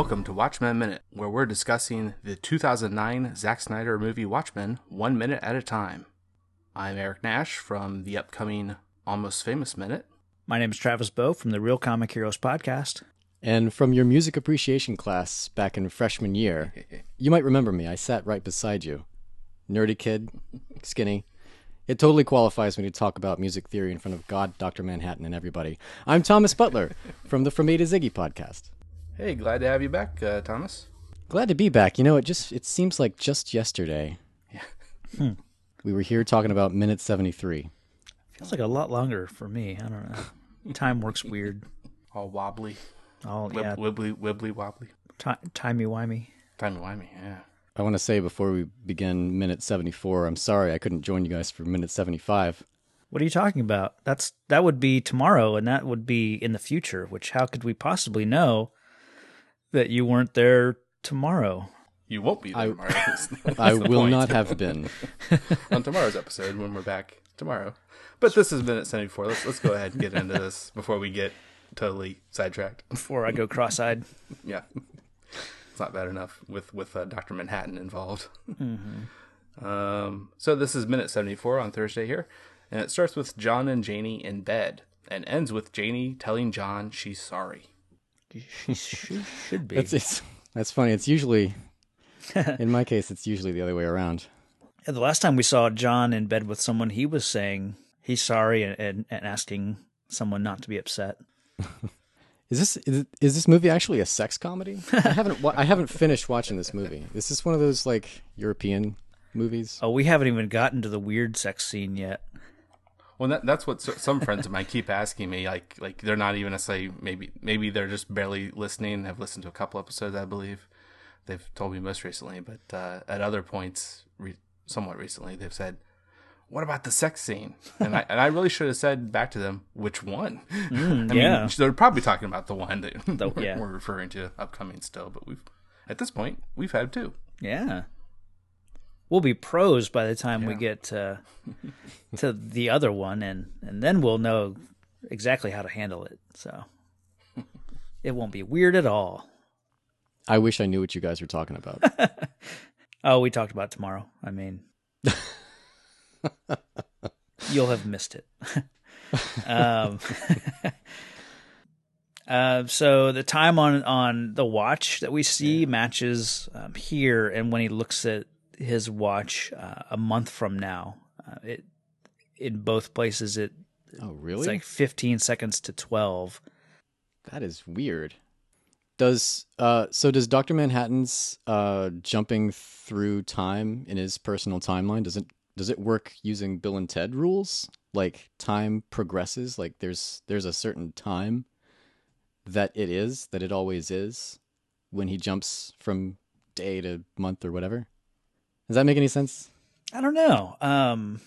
Welcome to Watchmen Minute, where we're discussing the 2009 Zack Snyder movie Watchmen one minute at a time. I'm Eric Nash from the upcoming Almost Famous Minute. My name is Travis Bow from the Real Comic Heroes podcast. And from your music appreciation class back in freshman year, you might remember me. I sat right beside you. Nerdy kid, skinny. It totally qualifies me to talk about music theory in front of God, Dr. Manhattan, and everybody. I'm Thomas Butler from the From A to Ziggy podcast. Hey, glad to have you back, uh, Thomas. Glad to be back. You know, it just it seems like just yesterday. Yeah. we were here talking about minute 73. Feels like a lot longer for me. I don't know. Time works weird. All wobbly. All Wib- yeah, Wibbly, wibbly, wobbly. ti timey wimey. Timey-wimey, yeah. I want to say before we begin minute 74, I'm sorry I couldn't join you guys for minute 75. What are you talking about? That's that would be tomorrow, and that would be in the future. Which how could we possibly know that you weren't there tomorrow? You won't be there I- tomorrow. That's- that's I the will point. not have been. on tomorrow's episode when we're back tomorrow. But this is minute 74. Let's, let's go ahead and get into this before we get totally sidetracked. Before I go cross-eyed. Yeah. It's not bad enough with with uh, Dr. Manhattan involved. Um, so this is minute 74 on Thursday here, and it starts with John and Janie in bed and ends with Janie telling John she's sorry. She, she should be. That's it's, that's funny. It's usually, in my case, it's usually the other way around. Yeah, the last time we saw John in bed with someone, he was saying he's sorry and, and, and asking someone not to be upset. Is this is, is this movie actually a sex comedy? I haven't I haven't finished watching this movie. This is one of those like European movies. Oh, we haven't even gotten to the weird sex scene yet. Well, that, that's what so, some friends of mine keep asking me. Like, like they're not even necessarily maybe maybe they're just barely listening. Have listened to a couple episodes, I believe. They've told me most recently, but uh, at other points, re- somewhat recently, they've said, "What about the sex scene?" And I and I really should have said back to them which one. I yeah. mean, they're probably talking about the one that we're, yeah. we're referring to upcoming still. But we've at this point we've had two. Yeah. We'll be pros by the time we get to, to the other one, and, and then we'll know exactly how to handle it. So it won't be weird at all. I wish I knew what you guys were talking about. Oh, we talked about tomorrow. I mean, you'll have missed it. um, uh, so the time on on the watch that we see matches um, here, and when he looks at his watch uh, a month from now, uh, it in both places it oh, really? it's like 15 seconds to 12. that is weird. Does uh so does Dr. Manhattan's uh jumping through time in his personal timeline does it does it work using Bill and Ted rules? Like time progresses, like there's there's a certain time that it is, that it always is when he jumps from day to month or whatever. Does that make any sense? I don't know. Um,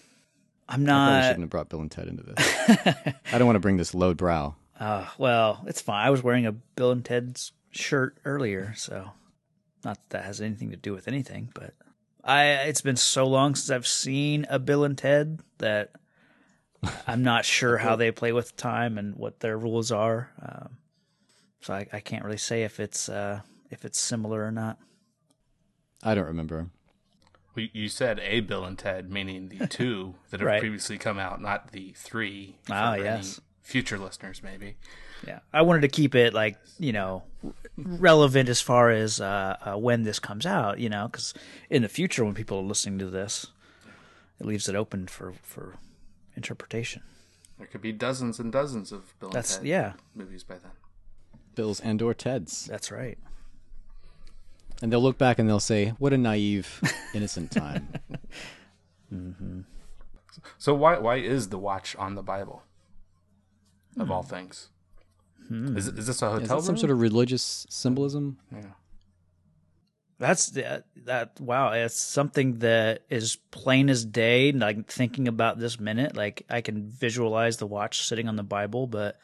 I'm not. I probably shouldn't have brought Bill and Ted into this. I don't want to bring this low brow. Uh, well, it's fine. I was wearing a Bill and Ted's shirt earlier, so not that, that has anything to do with anything. But I, it's been so long since I've seen a Bill and Ted that I'm not sure how they play with time and what their rules are. Um, so I, I can't really say if it's uh, if it's similar or not. I don't remember. We, you said a Bill and Ted, meaning the two that have Right. previously come out, not the three. for Ah, yes. Future listeners, maybe. Yeah, I wanted to keep it like you know relevant as far as uh, uh, when this comes out. You know, because in the future, when people are listening to this, it leaves it open for for interpretation. There could be dozens and dozens of Bill That's and Ted yeah, movies by then. Bills and or Ted's. that's right. And they'll look back and they'll say, "What a naive, innocent time." Mm-hmm. So why why is the watch on the Bible? Of all hmm. things, hmm. is is this a Is hotel some sort of religious symbolism? yeah. That's the, that. Wow, it's something that is plain as day. Like thinking about this minute, like I can visualize the watch sitting on the Bible, but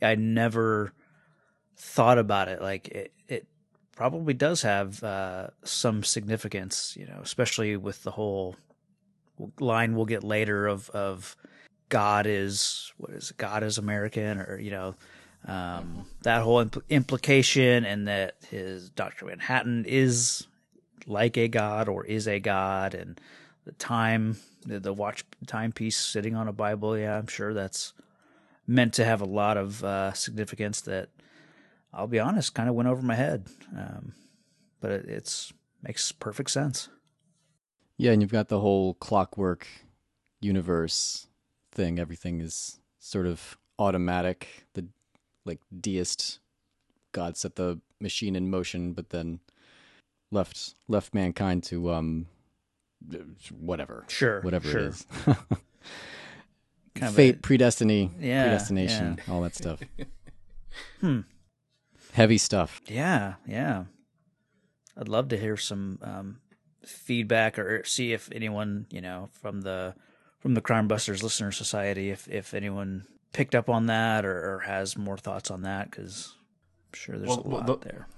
I never thought about it. Like it, it probably does have uh, some significance, you know, especially with the whole line we'll get later of of God is what is it, God is American, or you know, Um, that whole impl- implication and that his Dr. Manhattan is like a god or is a god and the time, the, the watch timepiece sitting on a Bible. Yeah, I'm sure that's meant to have a lot of uh, significance that I'll be honest, kind of went over my head. Um, but it, it's makes perfect sense. Yeah, and you've got the whole clockwork universe thing. Everything is sort of automatic. The like deist God set the machine in motion, but then left left mankind to um whatever. Sure, Whatever sure. it is. Kind of Fate, a- predestiny, Yeah, predestination, all that stuff. hmm. Heavy stuff. Yeah, yeah. I'd love to hear some um, feedback or see if anyone, you know, from the from the Crime Busters Listener Society, if if anyone picked up on that or, or has more thoughts on that, because I'm sure there's Well, a well, lot the- there.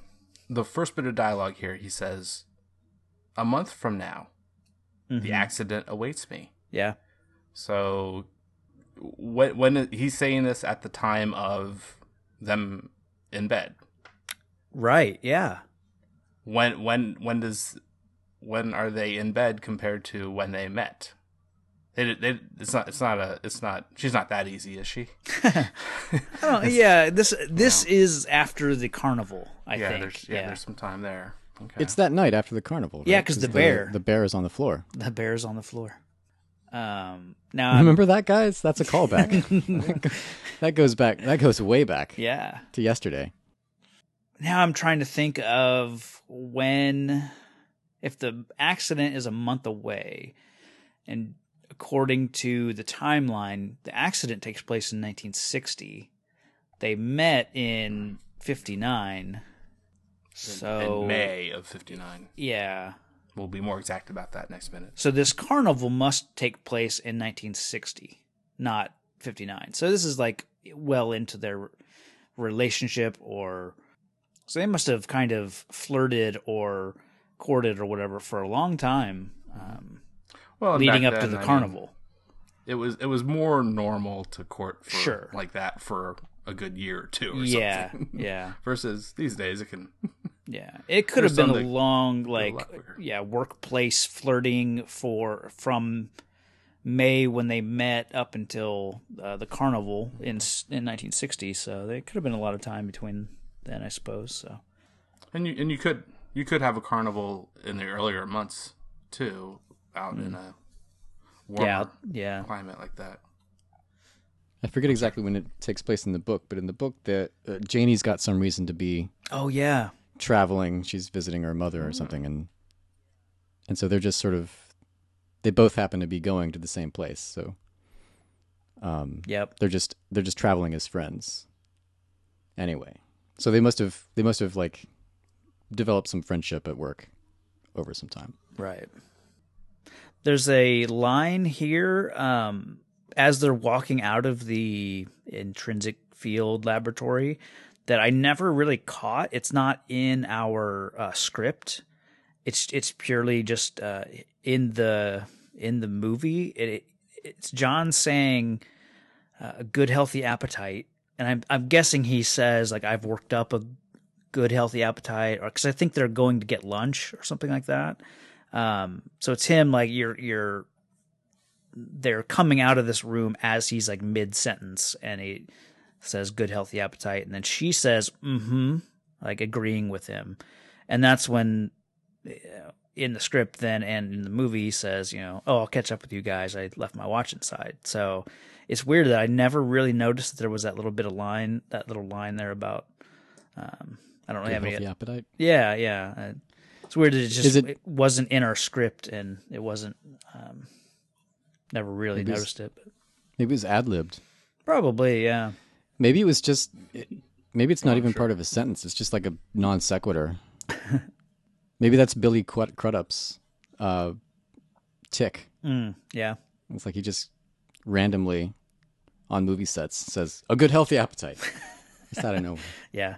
The first bit of dialogue here, he says, "A month from now, the accident awaits me." Yeah, So when when he's saying this at the time of them in bed, right. Yeah, when when when does when are they in bed compared to when they met? They, they, it's not it's not a it's not she's not that easy, is she? I don't, yeah. This this is after the carnival. I yeah, think. there's yeah, there's some time there. Okay. It's that night after the carnival. Yeah, because the bear. The bear is on the floor. the bear's on the floor. Um. Now, I'm, Remember that, guys? That's a callback. that goes back. That goes way back yeah. to yesterday. Now I'm trying to think of when if the accident is a month away and according to the timeline the accident takes place in 1960 they met in 59 so in May of '59. yeah We'll be more exact about that next minute. so this carnival must take place in 1960 not 59 so this is like well into their relationship or so they must have kind of flirted or courted or whatever for a long time um, Well, leading up to the I mean, carnival it was it was more normal to court for Sure. like that for a good year or two. Or yeah something. yeah Versus these days, it can. yeah it could have been a long like quicker. yeah workplace flirting for from May when they met up until uh, the carnival in in 1960 so there could have been a lot of time between then I suppose so And you and you could you could have a carnival in the earlier months too, out in a warmer Mm. yeah yeah climate like that. I forget exactly when it takes place in the book, but in the book, that uh, Janie's got some reason to be oh yeah traveling. She's visiting her mother or something, and and so they're just sort of they both happen to be going to the same place. So um, yep they're just they're just traveling as friends. Anyway, so they must have they must have like developed some friendship at work over some time. Right. There's a line here um, as they're walking out of the intrinsic field laboratory that I never really caught. It's not in our uh, script. It's it's purely just uh, in the in the movie. It, it's John saying uh, a good healthy appetite, and I'm I'm guessing he says like I've worked up a good healthy appetite, or because I think they're going to get lunch or something like that. Um, so it's him like you're you're they're coming out of this room as he's like mid sentence, and he says good healthy appetite, and then she says mm-hmm, like agreeing with him, and that's when uh, in the script then and in the movie he says you know oh I'll catch up with you guys. I left my watch inside. So it's weird that I never really noticed that there was that little bit of line that little line there about um, I don't really have any appetite. yeah, yeah. Uh, It's weird that it just it- it, wasn't in our script and it wasn't. Um, never really noticed it. But Maybe it was ad libbed. probably, yeah. Maybe it was just. Maybe it's not even part of a sentence. It's just like a non sequitur. maybe that's Billy Crud- Crudup's uh, tick. Mm, yeah. It's like he just randomly on movie sets says a good healthy appetite. Just out of nowhere. Yeah.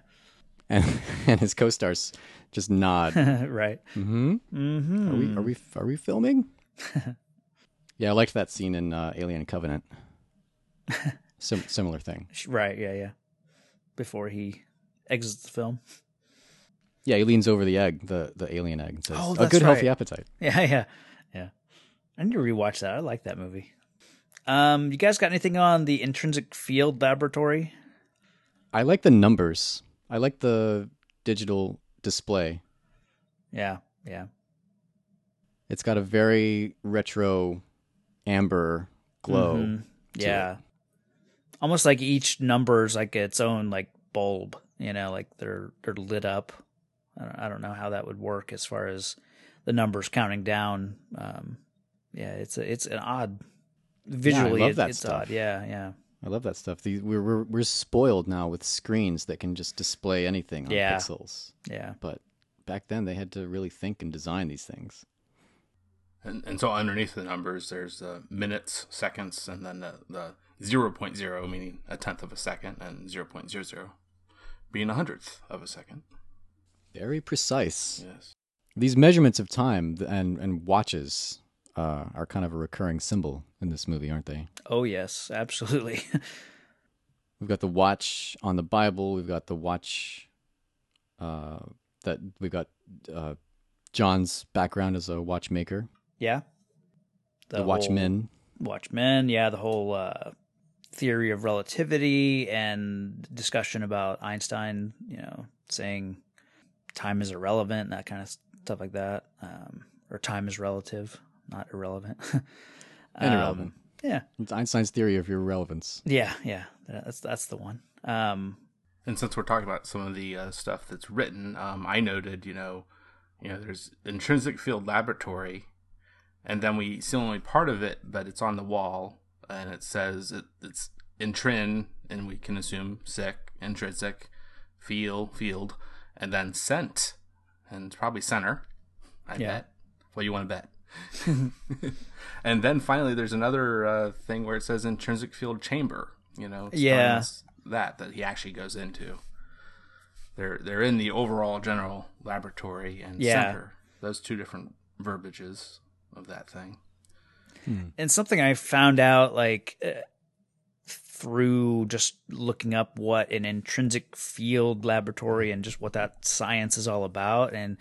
And and his co-stars just nod. right. hmm Mm-hmm. Are we are we are we filming? yeah, I liked that scene in uh, Alien Covenant. Sim- similar thing. Right. Yeah. Yeah. before he exits the film. Yeah, he leans over the egg, the the alien egg, and says, Oh, "A good, healthy appetite." Yeah, yeah, yeah. I need to rewatch that. I like that movie. Um, you guys got anything on the intrinsic field laboratory? I like the numbers. I like the digital display. Yeah, yeah, It's got a very retro amber glow. Mhm. to yeah. Almost like each number is like its own like bulb. You know, like they're they're lit up. I don't, I don't know how that would work as far as the numbers counting down. Um, yeah, it's a, it's an odd visually. love it- that it's stuff. odd. Yeah, yeah, I love that stuff. These, we're, we're we're spoiled now with screens that can just display anything on Yeah. pixels. yeah. But back then, they had to really think and design these things. And, and so underneath the numbers, there's uh, minutes, seconds, and then the, the 0.0, meaning a tenth of a second, and 0.00 being a hundredth of a second. Very precise. Yes. These measurements of time and and watches uh, are kind of a recurring symbol in this movie, aren't they? Oh yes, absolutely. We've got the watch on the Bible. We've got the watch uh, that we've got uh, John's background as a watchmaker. yeah. The, whole- Watchmen. Watchmen, yeah, the whole uh, theory of relativity and discussion about Einstein, you know, saying time is irrelevant, and that kind of stuff like that, um, or time is relative, not irrelevant. And irrelevant. Yeah, It's Einstein's theory of irrelevance. yeah, yeah. That's that's the one. Um, And since we're talking about some of the uh, stuff that's written, um, I noted, you know, you know, there's intrinsic field laboratory, and then we see only part of it, but it's on the wall, and it says it, it's intrin, and we can assume sick, intrinsic, feel, field, and then scent, and it's probably center. I Yeah. bet. What do you want to bet? and then finally, there's another uh, thing where it says intrinsic field chamber. You know, Yeah. that that he actually goes into. They're they're in the overall general laboratory and Yeah. center. Those two different verbiages of that thing. and something I found out like uh, through just looking up what an intrinsic field laboratory and just what that science is all about and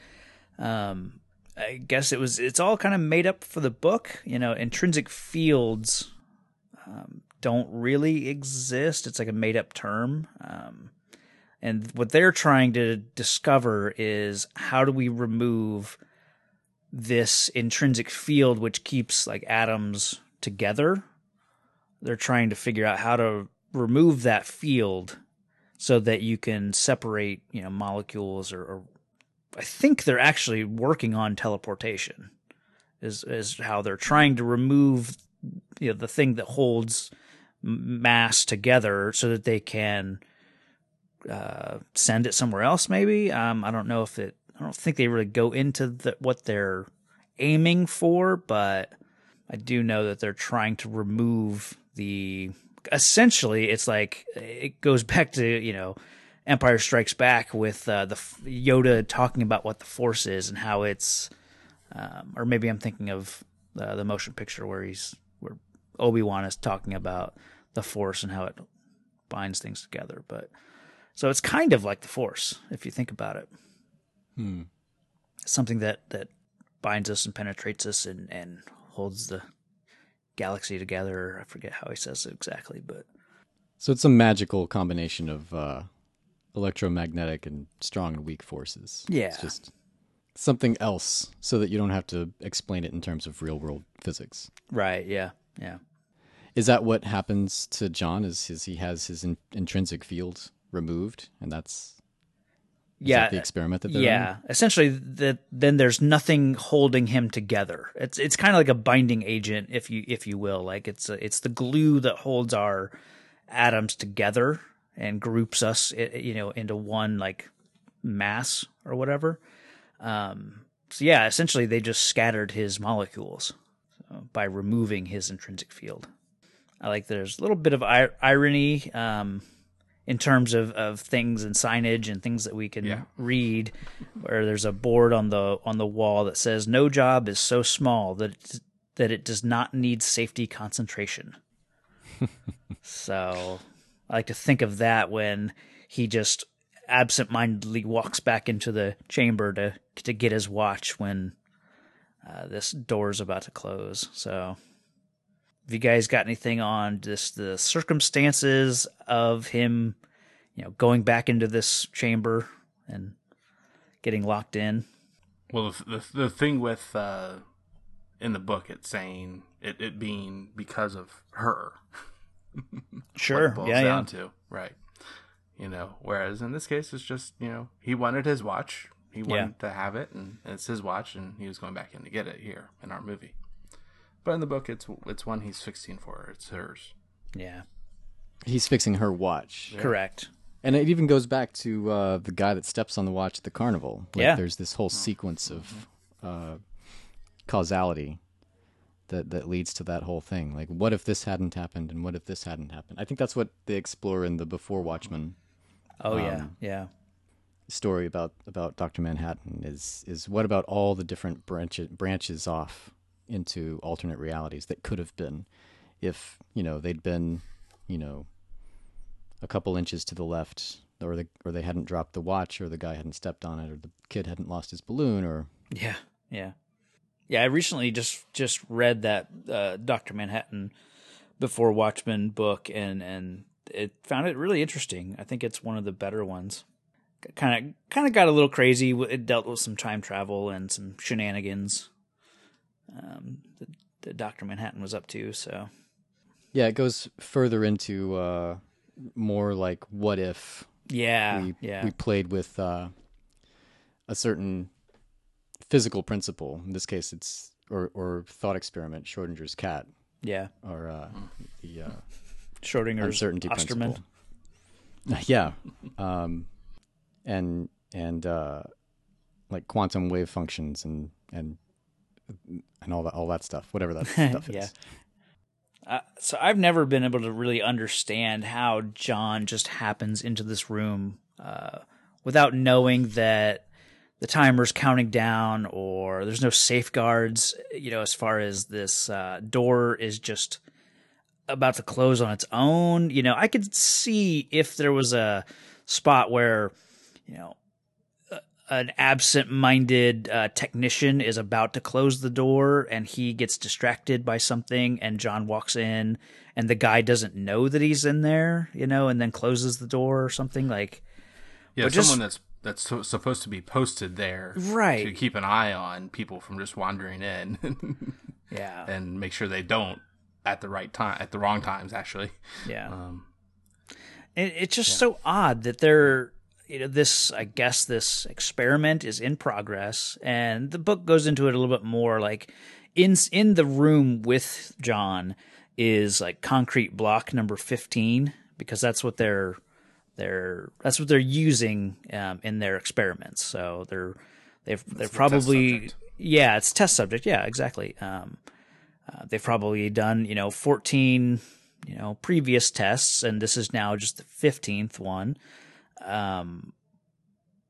um I guess it was it's all kind of made up for the book you know intrinsic fields um, don't really exist. It's like a made up term um and what they're trying to discover is how do we remove this intrinsic field which keeps like atoms together? They're trying to figure out how to remove that field so that you can separate you know molecules or, or i think they're actually working on teleportation is is how they're trying to remove you know the thing that holds mass together so that they can uh, send it somewhere else maybe. Um, i don't know if it i don't think they really go into the, what they're aiming for but i do know that they're trying to remove the essentially it's like it goes back to you know empire strikes back with uh, the F- yoda talking about what the force is and how it's um, or maybe i'm thinking of uh, the motion picture where he's where obi-wan is talking about the force and how it binds things together but so it's kind of like the force if you think about it Hmm. something that that binds us and penetrates us and and holds the galaxy together i forget how he says it exactly but So it's a magical combination of uh, electromagnetic and strong and weak forces. Yeah. It's just something else so that you don't have to explain it in terms of real world physics. right yeah yeah Is that what happens to John? Is, is he has his in, intrinsic field removed, and that's yeah that the experiment that they're yeah essentially that then there's nothing holding him together it's it's kind of like a binding agent if you if you will like it's a, it's the glue that holds our atoms together and groups us you know into one like mass or whatever. Um so yeah essentially they just scattered his molecules uh, by removing his intrinsic field. I like there's a little bit of ir- irony um in terms of, of things and signage and things that we can Yeah. read where there's a board on the on the wall that says no job is so small that it, that it does not need safety concentration. So i like to think of that when he just absentmindedly walks back into the chamber to to get his watch when uh, this door is about to close. So, have you guys got anything on just the circumstances of him, you know, going back into this chamber and getting locked in? Well, the the, the thing with uh, in the book, it's saying it, it being because of her. Sure. what it boils yeah. down Yeah. to right. You know, whereas in this case, it's just you know he wanted his watch, he wanted to have it, and it's his watch, and he was going back in to get it here in our movie. But in the book, it's it's one he's fixing for her. It's hers. Yeah. He's fixing her watch. Correct. And it even goes back to uh, the guy that steps on the watch at the carnival. Like, Yeah. There's this whole sequence of uh, causality that that leads to that whole thing. Like, what if this hadn't happened, and what if this hadn't happened? I think that's what they explore in the Before Watchmen Oh yeah. Um, Yeah. story about about Doctor Manhattan. Is is what about all the different branches branches off into alternate realities that could have been, if you know they'd been, you know, a couple inches to the left, or the or they hadn't dropped the watch, or the guy hadn't stepped on it, or the kid hadn't lost his balloon, or Yeah, yeah, yeah. I recently just just read that uh, Doctor Manhattan before Watchmen book, and and it found it really interesting. I think it's one of the better ones. Kind of kind of got a little crazy. It dealt with some time travel and some shenanigans. Um, that, that Doctor Manhattan was up to. So yeah, it goes further into uh, more like what if yeah, we yeah, we played with uh, a certain physical principle. In this case, it's or or thought experiment, Schrodinger's cat, yeah. or uh, the uh, Schrodinger's uncertainty Osterman. principle. yeah, um, and and uh, like quantum wave functions and and and all that all that stuff, whatever that stuff is. Yeah. Uh, so I've never been able to really understand how John just happens into this room uh, without knowing that the timer's counting down or there's no safeguards. You know, as far as this uh, door is just about to close on its own. You know, I could see if there was a spot where you know an absent-minded uh, technician is about to close the door and he gets distracted by something and John walks in and the guy doesn't know that he's in there, you know, and then closes the door or something like Yeah, But just- someone that's that's so, supposed to be posted there, Right. To keep an eye on people from just wandering in, yeah. and make sure they don't at the right time, at the wrong times, actually. Yeah. Um, it, it's just so odd that they're you know this i guess this experiment is in progress and the book goes into it a little bit more like in in the room with john is like concrete block number 15 because that's what they're they're that's what they're using um, in their experiments. So they're they've they're the probably yeah it's test subject. Yeah exactly. Um, uh, they've probably done you know 14 you know previous tests and this is now just the 15th one. Um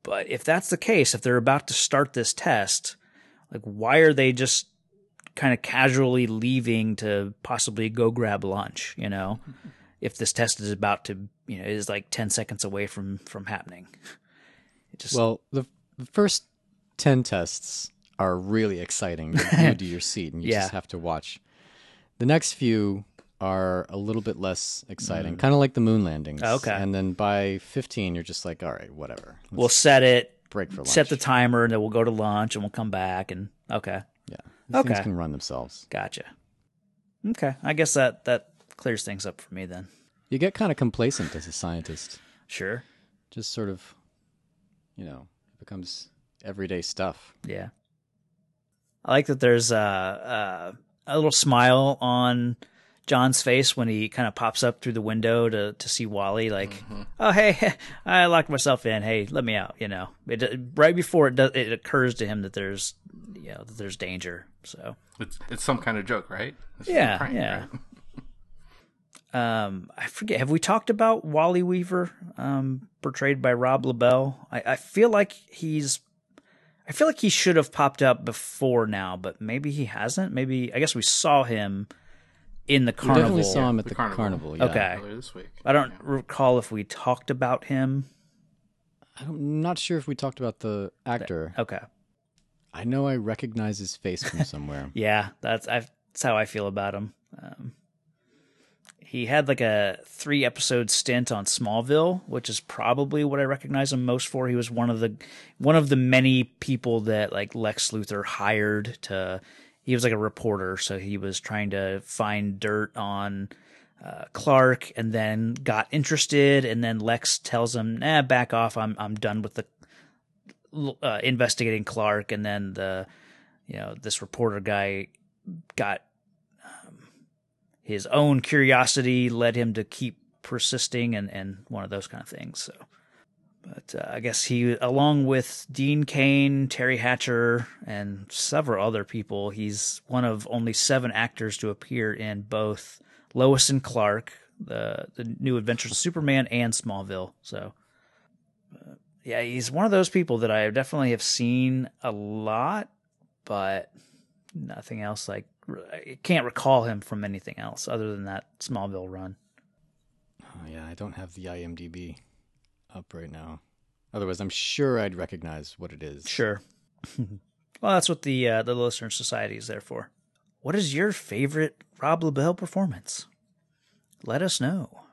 but if that's the case if they're about to start this test like why are they just kind of casually leaving to possibly go grab lunch you know if this test is about to you know is like 10 seconds away from from happening it just Well, the, the first 10 tests are really exciting. You're glued to your seat and you Yeah. just have to watch. The next few are a little bit less exciting, Mm. kind of like the moon landings. Okay. And then by 15, you're just like, all right, whatever. Let's we'll set it break for lunch. set the timer and then we'll go to lunch and we'll come back and okay Yeah. These Things Okay. can run themselves. gotcha okay i guess that that clears things up for me then You get kind of complacent as a scientist. sure Just sort of, you know, it becomes everyday stuff. Yeah. I like that there's a, a, a little smile on John's face when he kind of pops up through the window to, to see Wally. Like, mm-hmm. oh, hey, I locked myself in. Hey, let me out. You know, it, right before it does, it occurs to him that there's, you know, that there's danger. So, it's it's some kind of joke, right? It's Yeah, prank, yeah. right? um, I forget. Have we talked about Wally Weaver, um, portrayed by Rob LaBelle? I, I feel like he's, I feel like he should have popped up before now, but maybe he hasn't. Maybe I guess we saw him in the We carnival. definitely saw him at The the, carnival. carnival. yeah. Okay. Earlier this week. I don't Yeah. recall if we talked about him. I'm not sure if we talked about the actor. Okay. I know I recognize his face from somewhere. Yeah, that's i that's how I feel about him. Um, he had like a three episode stint on Smallville, which is probably what I recognize him most for. He was one of the one of the many people that like Lex Luthor hired to. He was like a reporter, so he was trying to find dirt on uh, Clark, and then got interested, and then Lex tells him, "Nah, back off. I'm I'm done with the uh, investigating Clark." And then the you know this reporter guy got his own curiosity led him to keep persisting and and one of those kind of things so. But uh, i guess he along with dean cain teri hatcher and several other people he's one of only seven actors to appear in both lois and clark the the new adventures of superman and smallville so. Yeah he's one of those people that i definitely have seen a lot but nothing else like I can't recall him from anything else other than that Smallville run. Oh, yeah, I don't have the IMDb up right now. Otherwise, I'm sure I'd recognize what it is. Sure. well, that's what the uh, the listener society is there for. What is your favorite Rob LaBelle performance? Let us know.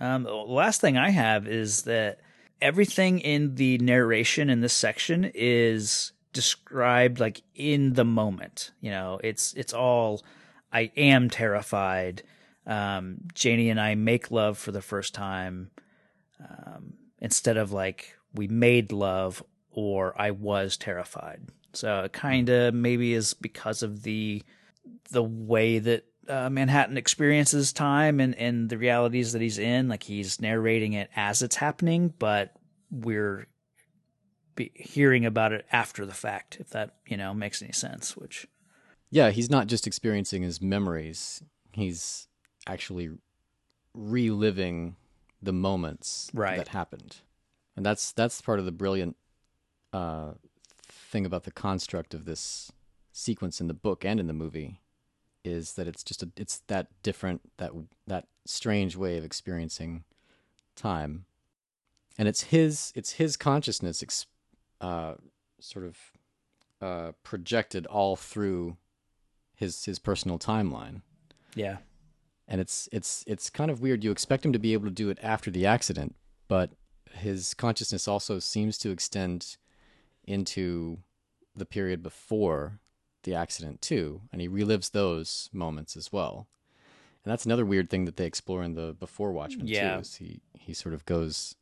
Um, the last thing I have is that everything in the narration in this section is described like in the moment. You know, it's it's all I am terrified. Um, Janie and I make love for the first time um, instead of like we made love or I was terrified. So it kind of maybe is because of the the way that uh, Manhattan experiences time and and the realities that he's in. Like he's narrating it as it's happening, but we're be hearing about it after the fact. If that you know makes any sense, which Yeah, he's not just experiencing his memories, he's actually reliving the moments Right. that happened. And that's that's part of the brilliant uh, thing about the construct of this sequence in the book and in the movie is that it's just a, it's that different that that strange way of experiencing time and it's his it's his consciousness ex, uh, sort of uh, projected all through his his personal timeline. Yeah, and it's it's it's kind of weird. You expect him to be able to do it after the accident but his consciousness also seems to extend into the period before the accident too. And he relives those moments as well. And that's another weird thing that they explore in the before watchmen Yeah. too is he he sort of goes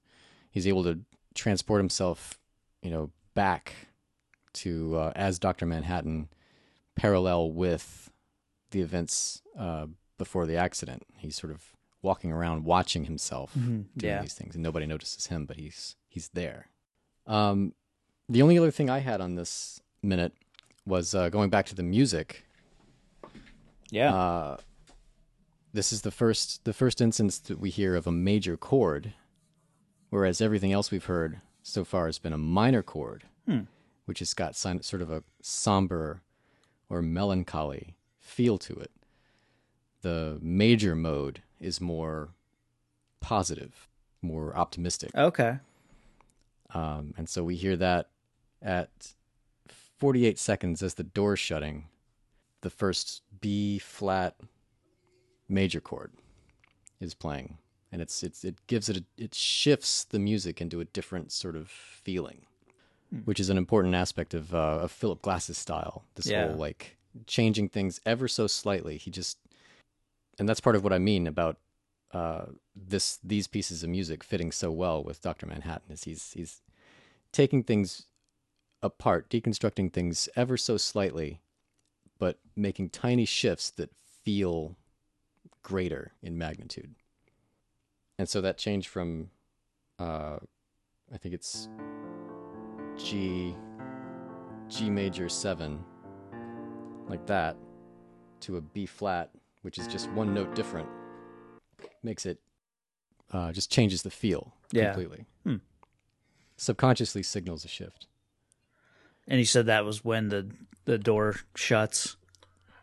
he's able to transport himself you know back to uh, as dr manhattan parallel with the events uh, before the accident. He's sort of walking around watching himself doing yeah. these things and nobody notices him but he's he's there. Um, the only other thing i had on this minute was uh, going back to the music. Yeah, uh, this is the first the first instance that we hear of a major chord, whereas everything else we've heard so far has been a minor chord, which has got sort of a somber or melancholy feel to it. The major mode is more positive, more optimistic. okay, Um, and so we hear that at 48 seconds as the door's shutting, the first B flat major chord is playing. And it's, it's it gives it a, it shifts the music into a different sort of feeling, which is an important aspect of uh, of Philip Glass's style. This Yeah. whole like changing things ever so slightly. He just and that's part of what I mean about uh, this these pieces of music fitting so well with Doctor Manhattan is he's he's taking things apart, deconstructing things ever so slightly, but making tiny shifts that feel greater in magnitude. And so that change from, uh, I think it's G, G major seven, like that, to a B flat, which is just one note different, makes it, uh, just changes the feel Yeah. completely. Hmm. Subconsciously signals a shift. and you said that was when the the door shuts.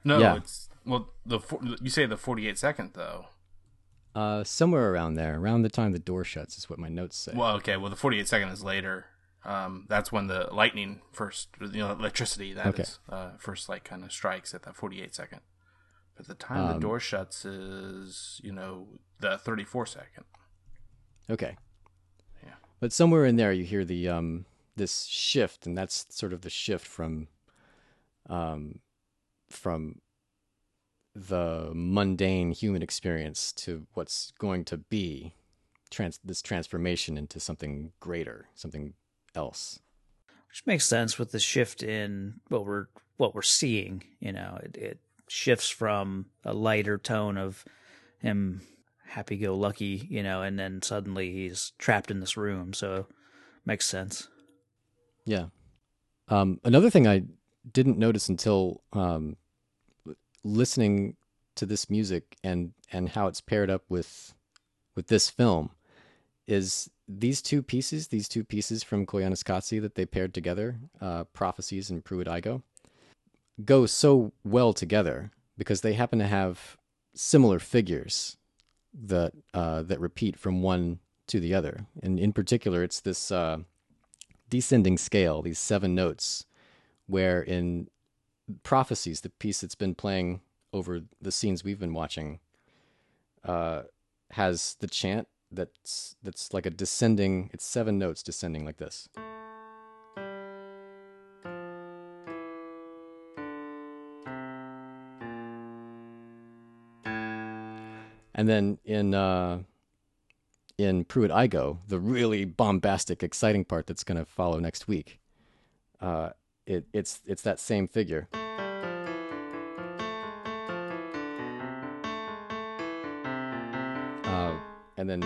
No, Yeah. it's Well, the you say the 48 second though. Uh, somewhere around there, around the time the door shuts, is what my notes say. Well, okay. Well, the 48 second is later. Um, that's when the lightning first, you know, electricity that Okay. is, uh, first like kind of strikes at that 48 second. But the time the Um, door shuts is, you know, the 34 second. Okay. Yeah. But somewhere in there, you hear the um this shift, and that's sort of the shift from um from the mundane human experience to what's going to be trans this transformation into something greater, something else. which makes sense with the shift in what we're what we're seeing. You know, it, it shifts from a lighter tone of him happy-go-lucky, you know, and then suddenly he's trapped in this room. So makes sense. Yeah. Um, another thing I didn't notice until um, listening to this music and and how it's paired up with with this film is these two pieces, these two pieces from Koyaanisqatsi that they paired together, uh, Prophecies and Pruitt Igoe, go so well together because they happen to have similar figures that uh, that repeat from one to the other. And in particular, it's this uh, descending scale, these seven notes, where in Prophecies, the piece that's been playing over the scenes we've been watching, uh, has the chant that's that's like a descending. It's seven notes descending like this. And then in uh, in Pruitt Igoe, the really bombastic, exciting part that's going to follow next week, uh, it, it's it's that same figure. Uh, and then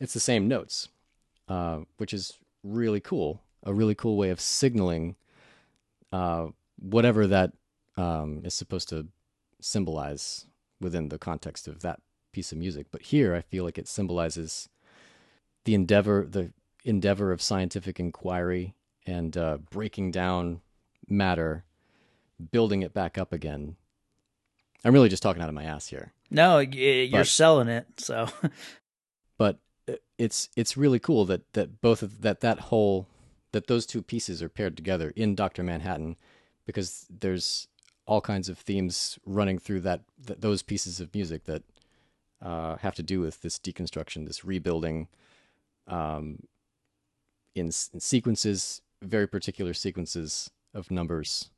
it's the same notes, uh, which is really cool. A really cool way of signaling uh, whatever that um, is supposed to symbolize within the context of that piece of music. But here, I feel like it symbolizes the endeavor, the endeavor of scientific inquiry and uh, breaking down matter, building it back up again. I'm really just talking out of my ass here, No, you're But- selling it. So but it's it's really cool that that both of that that whole that those two pieces are paired together in Doctor Manhattan, because there's all kinds of themes running through that, that those pieces of music that uh, have to do with this deconstruction, this rebuilding, um, in, in sequences, very particular sequences of numbers.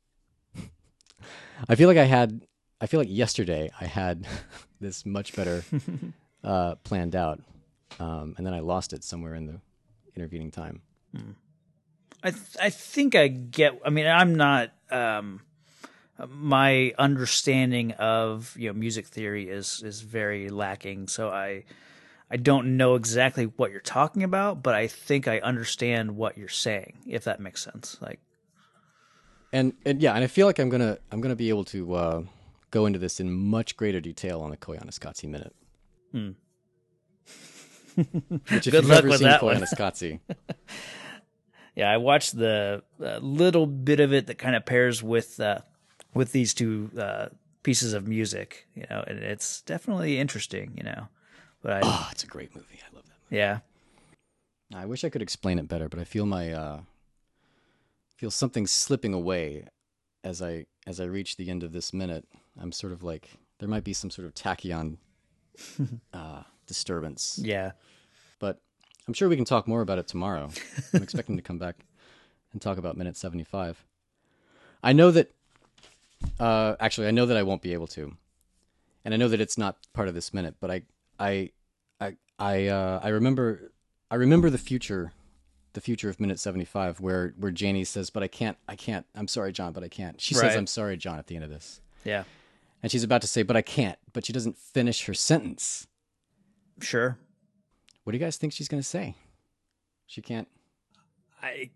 I feel like I had, I feel like yesterday I had this much better uh, planned out, um, and then I lost it somewhere in the intervening time. I th- I think I get. I mean, I'm not. Um, my understanding of you know music theory is is very lacking. So I I don't know exactly what you're talking about, but I think I understand what you're saying. If that makes sense, like and and yeah, and I feel like I'm gonna I'm gonna be able to uh, go into this in much greater detail on the Koyaanisqatsi minute. Hmm. Which, if Good you've luck never with seen that. Koyaanisqatsi, yeah, I watched the uh, little bit of it that kind of pairs with uh, with these two uh, pieces of music. You know, and it's definitely interesting. You know, but I oh, it's a great movie. I love that. yeah. I wish I could explain it better, but I feel my uh, feel something slipping away as I as I reach the end of this minute. I'm sort of like there might be some sort of tachyon uh, disturbance. Yeah. but I'm sure we can talk more about it tomorrow. I'm expecting to come back and talk about minute 75. I know that, uh, actually, I know that I won't be able to, and I know that it's not part of this minute. But I, I, I, I, uh, I remember, I remember the future, the future of minute 75, where where Janie says, "But I can't, I can't. I'm sorry, John, but I can't." She says, "I'm sorry, John," at the end of this, Yeah. and she's about to say, "But I can't," but she doesn't finish her sentence. Sure. What do you guys think she's gonna say? She can't. I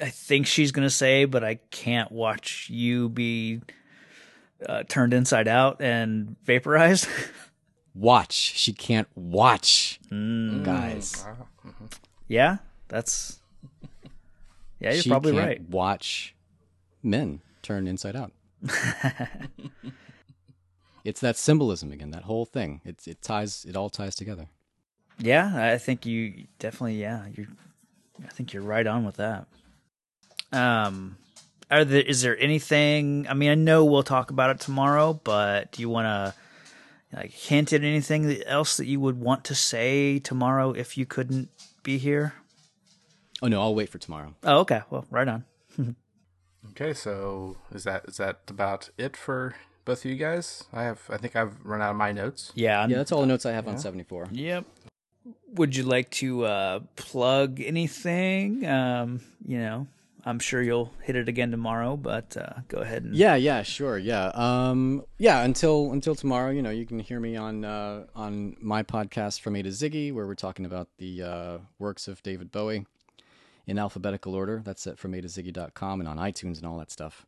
I think she's gonna say, but I can't watch you be uh, turned inside out and vaporized. watch. She can't watch, Mm, guys. yeah, that's yeah. You're she probably can't right. Watch men turn inside out. it's that symbolism again, that whole thing. It's it ties it all ties together. Yeah, I think you definitely. Yeah, you. I think you're right on with that. Um, are there is there anything? I mean, I know we'll talk about it tomorrow, but do you want to like hint at anything else that you would want to say tomorrow if you couldn't be here? Oh no, I'll wait for tomorrow. Oh, okay. Well, right on. Okay, so is that is that about it for both of you guys? I have I think I've run out of my notes. Yeah. I'm- Yeah, that's all the notes I have on 74. Yep. Would you like to uh, plug anything? Um, you know, I'm sure you'll hit it again tomorrow, but uh, go ahead and Yeah, yeah, sure, yeah. Um, yeah, until until tomorrow, you know, you can hear me on uh, on my podcast from A to Ziggy, where we're talking about the uh, works of David Bowie in alphabetical order. That's at from A to Ziggy.com and on iTunes and all that stuff.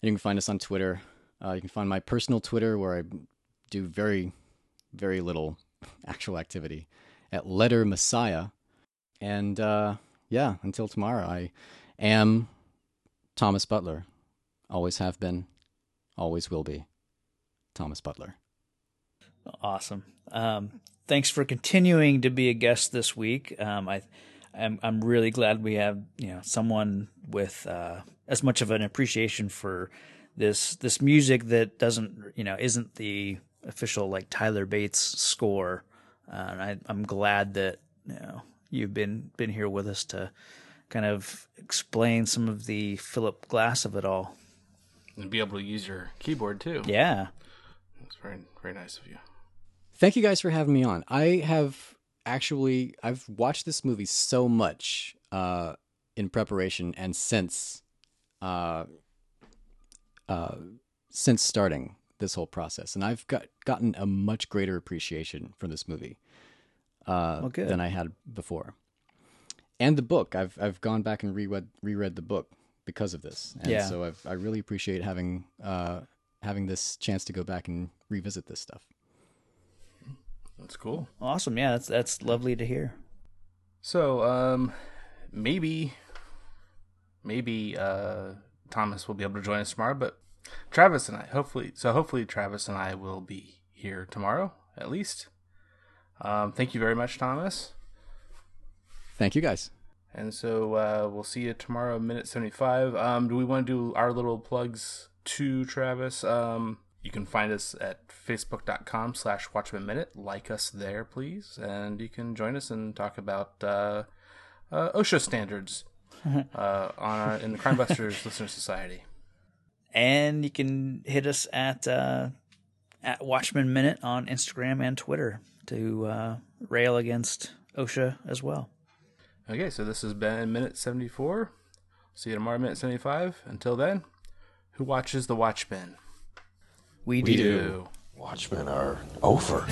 And you can find us on Twitter. Uh, you can find my personal Twitter where I do very, very little actual activity at Letter Messiah. And uh, yeah, until tomorrow, I am Thomas Butler. Always have been, always will be. Thomas Butler. Awesome. Um, thanks for continuing to be a guest this week. Um, I, I'm, I'm really glad we have you know someone with uh, as much of an appreciation for this this music that doesn't you know isn't the official like Tyler Bates score. Uh, and I, I'm glad that you know you've been been here with us to kind of explain some of the Philip Glass of it all. And be able to use your keyboard too. Yeah. That's very very nice of you. Thank you guys for having me on. I have actually I've watched this movie so much uh, in preparation and since uh, uh, since starting this whole process, and I've got gotten a much greater appreciation for this movie uh, Well, than I had before. And the book, I've I've gone back and reread reread the book because of this, and Yeah. so I've, I really appreciate having uh, having this chance to go back and revisit this stuff. That's cool. Awesome. Yeah, that's that's lovely to hear. So, um, maybe, maybe uh, Thomas will be able to join us tomorrow, but Travis and I, hopefully, so hopefully Travis and I will be here tomorrow at least. Um, thank you very much, Thomas. Thank you guys. And so uh, we'll see you tomorrow, minute 75. Um, do we want to do our little plugs to Travis? Um, you can find us at facebook.com slash watchman minute. Like us there, please. And you can join us and talk about uh, uh, OSHA standards uh, on our, in the Crimebusters Listener Society. And you can hit us at uh, at Watchman Minute on Instagram and Twitter to uh, rail against OSHA as well. Okay, so this has been minute 74. See you tomorrow, minute 75. Until then, who watches the Watchmen? We, We do. do. Watchmen are over.